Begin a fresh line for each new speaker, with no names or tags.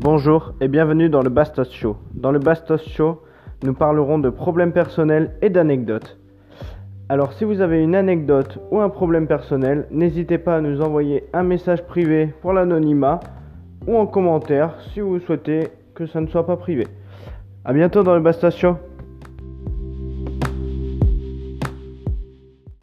Bonjour et bienvenue dans le Bastos Show. Dans le Bastos Show, nous parlerons de problèmes personnels et d'anecdotes. Alors si vous avez une anecdote ou un problème personnel, n'hésitez pas à nous envoyer un message privé pour l'anonymat ou en commentaire si vous souhaitez que ça ne soit pas privé. A bientôt dans le Bastos Show.